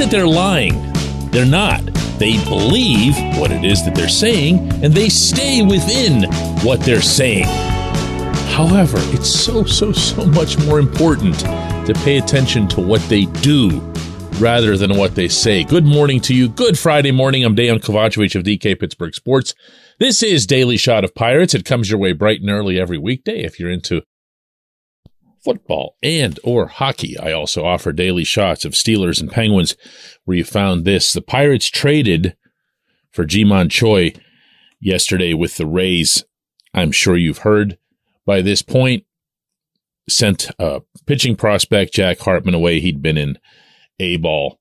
that they're lying. They're not. They believe what it is that they're saying, and they stay within what they're saying. However, it's so, so, so much more important to pay attention to what they do rather than what they say. Good morning to you. Good Friday morning. I'm Dejan Kovacevic of DK Pittsburgh Sports. This is Daily Shot of Pirates. It comes your way bright and early every weekday if you're into football and or hockey. I also offer daily shots of Steelers and Penguins where you found this. The Pirates traded for Ji-Man Choi yesterday with the Rays. I'm sure you've heard by this point. Sent a pitching prospect, Jack Hartman, away. He'd been in A ball.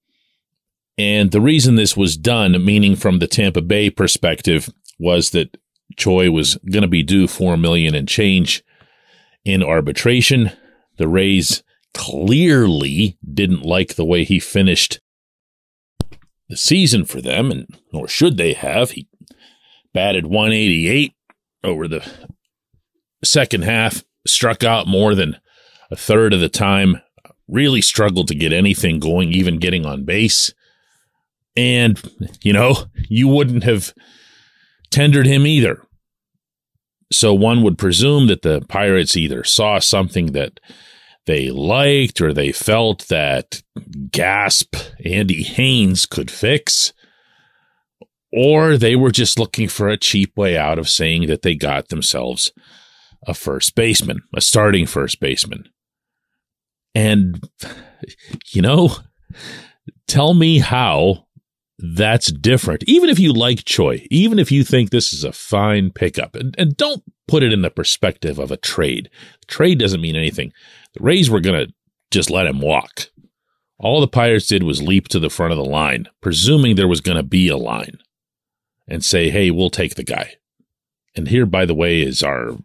And the reason this was done, meaning from the Tampa Bay perspective, was that Choi was going to be due four million and change in arbitration. The Rays clearly didn't like the way he finished the season for them, and nor should they have. He batted 188 over the second half, struck out more than a third of the time, really struggled to get anything going, even getting on base. And, you know, you wouldn't have tendered him either. So one would presume that the Pirates either saw something that they liked or they felt that gasp Andy Haines could fix, or they were just looking for a cheap way out of saying that they got themselves a first baseman, a starting first baseman. And, you know, tell me how that's different. Even if you like Choi, even if you think this is a fine pickup, and, and don't put it in the perspective of a trade. Trade doesn't mean anything. The Rays were going to just let him walk. All the Pirates did was leap to the front of the line, presuming there was going to be a line, and say, hey, we'll take the guy. And here, by the way, is our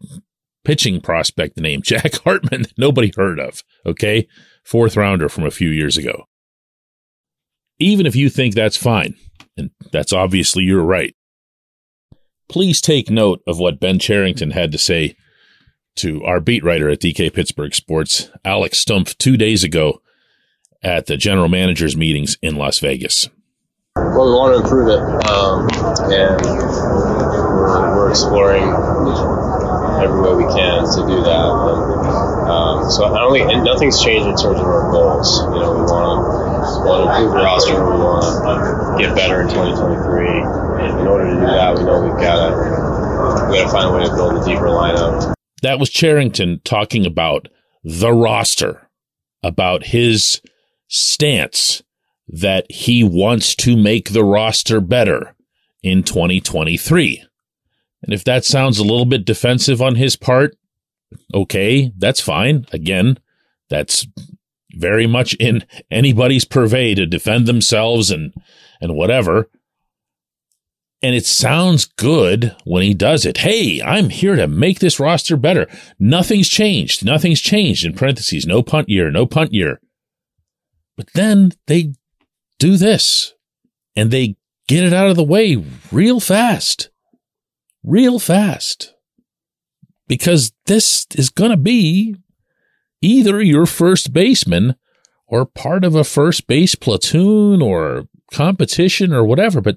pitching prospect named Jack Hartman that nobody heard of. Okay. Fourth rounder from a few years ago. Even if you think that's fine, and that's obviously you're right, please take note of what Ben Cherington had to say to our beat writer at DK Pittsburgh Sports, Alex Stumpf, two days ago at the general managers meetings in Las Vegas. Well, we want to improve it, um, and we're, we're, exploring every way we can to do that. And, um, so I don't think nothing's changed in terms of our goals. You know, we want to want to improve the roster. We want to get better in 2023. In order to do that, we know we've got to we got to find a way to build a deeper lineup. That was Cherington talking about the roster, about his stance that he wants to make the roster better in 2023. And if that sounds a little bit defensive on his part, okay, that's fine. Again, that's very much in anybody's purvey to defend themselves and and whatever and it sounds good when he does it. Hey, I'm here to make this roster better. Nothing's changed. Nothing's changed in parentheses. No punt year, no punt year. But then they do this and they get it out of the way real fast. Real fast. Because this is going to be either your first baseman or part of a first base platoon or competition or whatever. But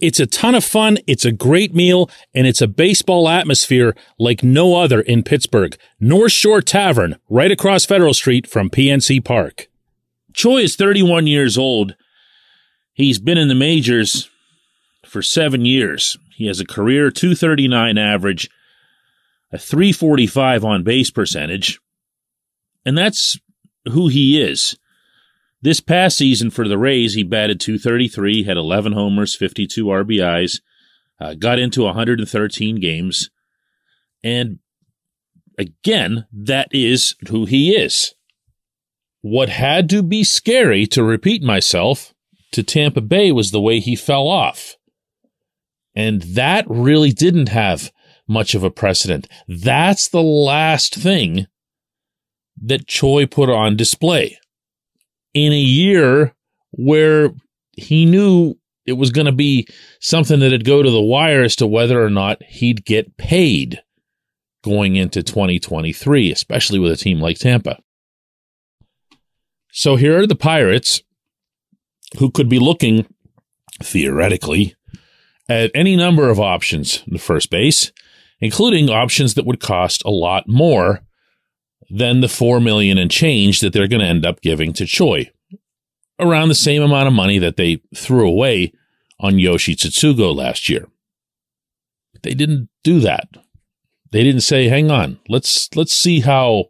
It's a ton of fun. It's a great meal and it's a baseball atmosphere like no other in Pittsburgh. North Shore Tavern, right across Federal Street from PNC Park. Choi is 31 years old. He's been in the majors for seven years. He has a career 239 average, a 345 on base percentage, and that's who he is. This past season for the Rays, he batted 233, had 11 homers, 52 RBIs, uh, got into 113 games. And again, that is who he is. What had to be scary, to repeat myself, to Tampa Bay was the way he fell off. And that really didn't have much of a precedent. That's the last thing that Choi put on display in a year where he knew it was going to be something that'd go to the wire as to whether or not he'd get paid going into 2023, especially with a team like Tampa. So here are the Pirates who could be looking theoretically at any number of options in the first base, including options that would cost a lot more than the 4 million and change that they're going to end up giving to Choi. Around the same amount of money that they threw away on Yoshi Tsutsugo last year. But they didn't do that. They didn't say, "Hang on, let's let's see how."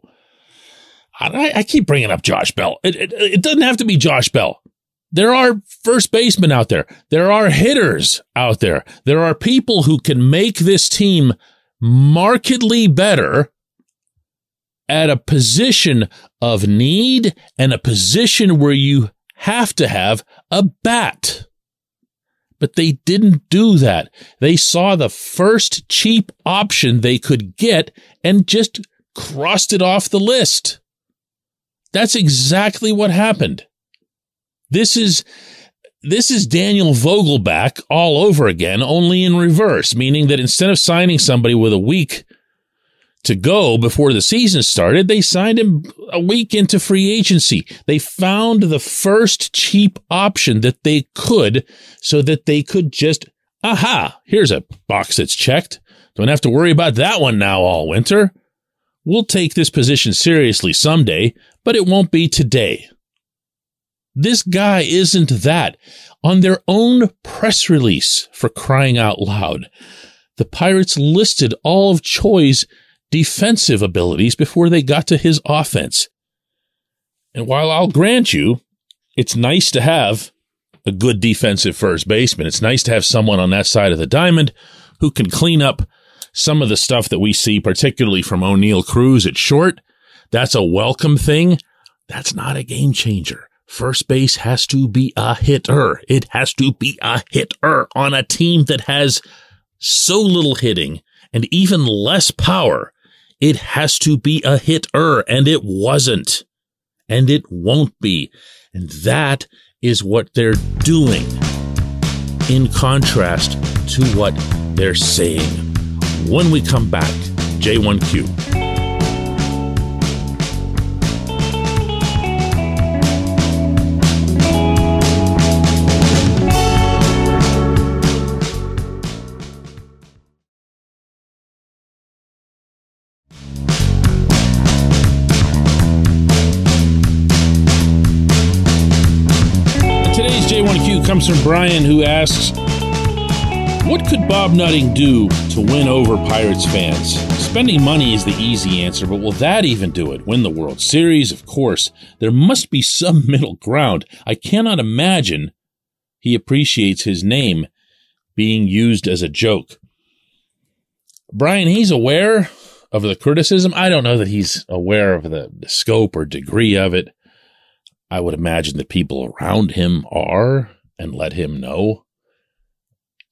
I, I keep bringing up Josh Bell. It, it, it doesn't have to be Josh Bell. There are first basemen out there. There are hitters out there. There are people who can make this team markedly better at a position of need and a position where you have to have a bat. But they didn't do that. They saw the first cheap option they could get and just crossed it off the list. That's exactly what happened. This is this is Daniel Vogelbach all over again, only in reverse, meaning that instead of signing somebody with a week to go before the season started, they signed him a week into free agency. They found the first cheap option that they could so that they could just, aha, here's a box that's checked. Don't have to worry about that one now all winter. We'll take this position seriously someday, but it won't be today. This guy isn't that. On their own press release for crying out loud, the Pirates listed all of Choi's defensive abilities before they got to his offense. And while I'll grant you, it's nice to have a good defensive first baseman, it's nice to have someone on that side of the diamond who can clean up some of the stuff that we see, particularly from Oneil Cruz at short. That's a welcome thing. That's not a game changer. First base has to be a hitter. It has to be a hitter on a team that has so little hitting and even less power it has to be a hitter, and it wasn't. And it won't be. And that is what they're doing. In contrast to what they're saying. When we come back, J1Q. Comes from Brian, who asks, What could Bob Nutting do to win over Pirates fans? Spending money is the easy answer, but will that even do it? Win the World Series? Of course. There must be some middle ground. I cannot imagine he appreciates his name being used as a joke. Brian, he's aware of the criticism. I don't know that he's aware of the, the scope or degree of it. I would imagine the people around him are and let him know.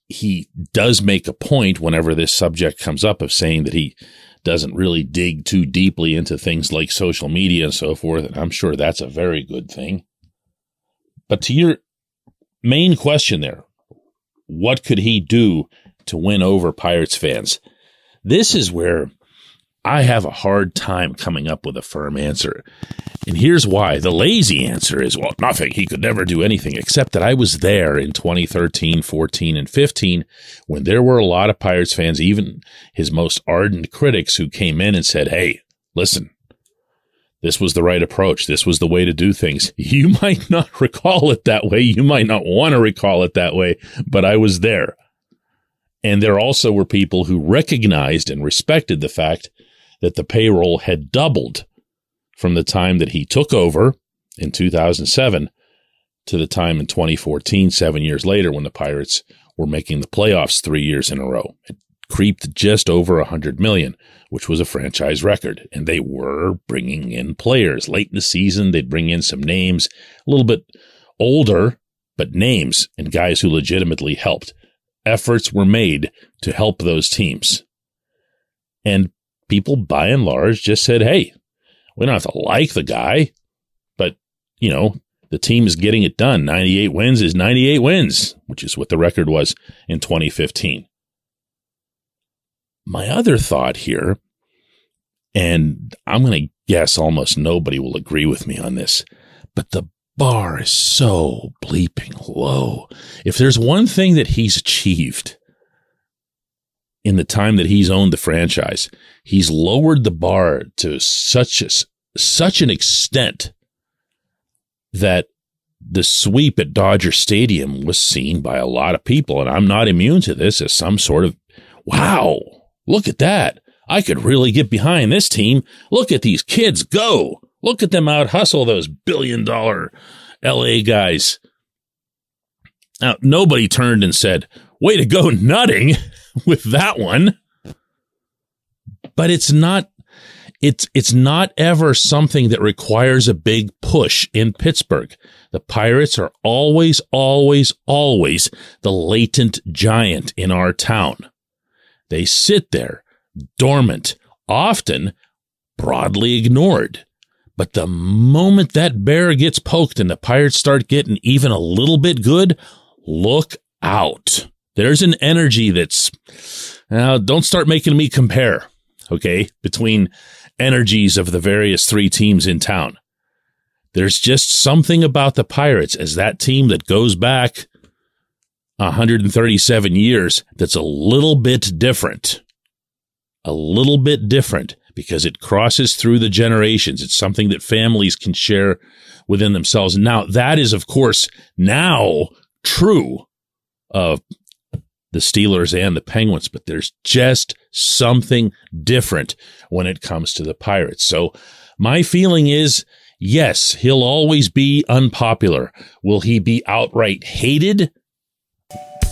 He does make a point whenever this subject comes up of saying that he doesn't really dig too deeply into things like social media and so forth. And I'm sure that's a very good thing. But to your main question there, what could he do to win over Pirates fans? This is where I have a hard time coming up with a firm answer. And here's why. The lazy answer is, well, nothing. He could never do anything except that I was there in 2013, 14, and 15 when there were a lot of Pirates fans, even his most ardent critics who came in and said, Hey, listen, this was the right approach. This was the way to do things. You might not recall it that way. You might not want to recall it that way, but I was there. And there also were people who recognized and respected the fact that the payroll had doubled from the time that he took over in 2007 to the time in 2014, seven years later, when the Pirates were making the playoffs three years in a row. It creeped just over 100 million, which was a franchise record. And they were bringing in players late in the season. They'd bring in some names a little bit older but names and guys who legitimately helped. Efforts were made to help those teams. And people, by and large, just said, hey, we don't have to like the guy, but, you know, the team is getting it done. 98 wins is 98 wins, which is what the record was in 2015. My other thought here, and I'm going to guess almost nobody will agree with me on this, but the bar is so bleeping low. If there's one thing that he's achieved in the time that he's owned the franchise, he's lowered the bar to such a, such an extent that the sweep at Dodger Stadium was seen by a lot of people, and I'm not immune to this as some sort of wow, look at that. I could really get behind this team. Look at these kids go. Look at them out hustle those billion dollar LA guys. Now, nobody turned and said, way to go nutting with that one. But it's not it's it's not ever something that requires a big push in Pittsburgh. The Pirates are always, always, always the latent giant in our town. They sit there, dormant, often broadly ignored. But the moment that bear gets poked and the Pirates start getting even a little bit good, look out. There's an energy that's, now don't start making me compare, okay, between energies of the various three teams in town. There's just something about the Pirates as that team that goes back 137 years that's a little bit different. A little bit different because it crosses through the generations. It's something that families can share within themselves. Now, that is, of course, now true of the Steelers and the Penguins, but there's just something different when it comes to the Pirates. So my feeling is yes, he'll always be unpopular. Will he be outright hated?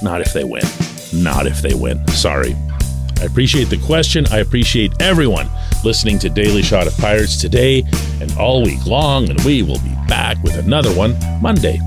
Not if they win. Not if they win. Sorry. I appreciate the question. I appreciate everyone listening to Daily Shot of Pirates today and all week long. And we will be back with another one Monday.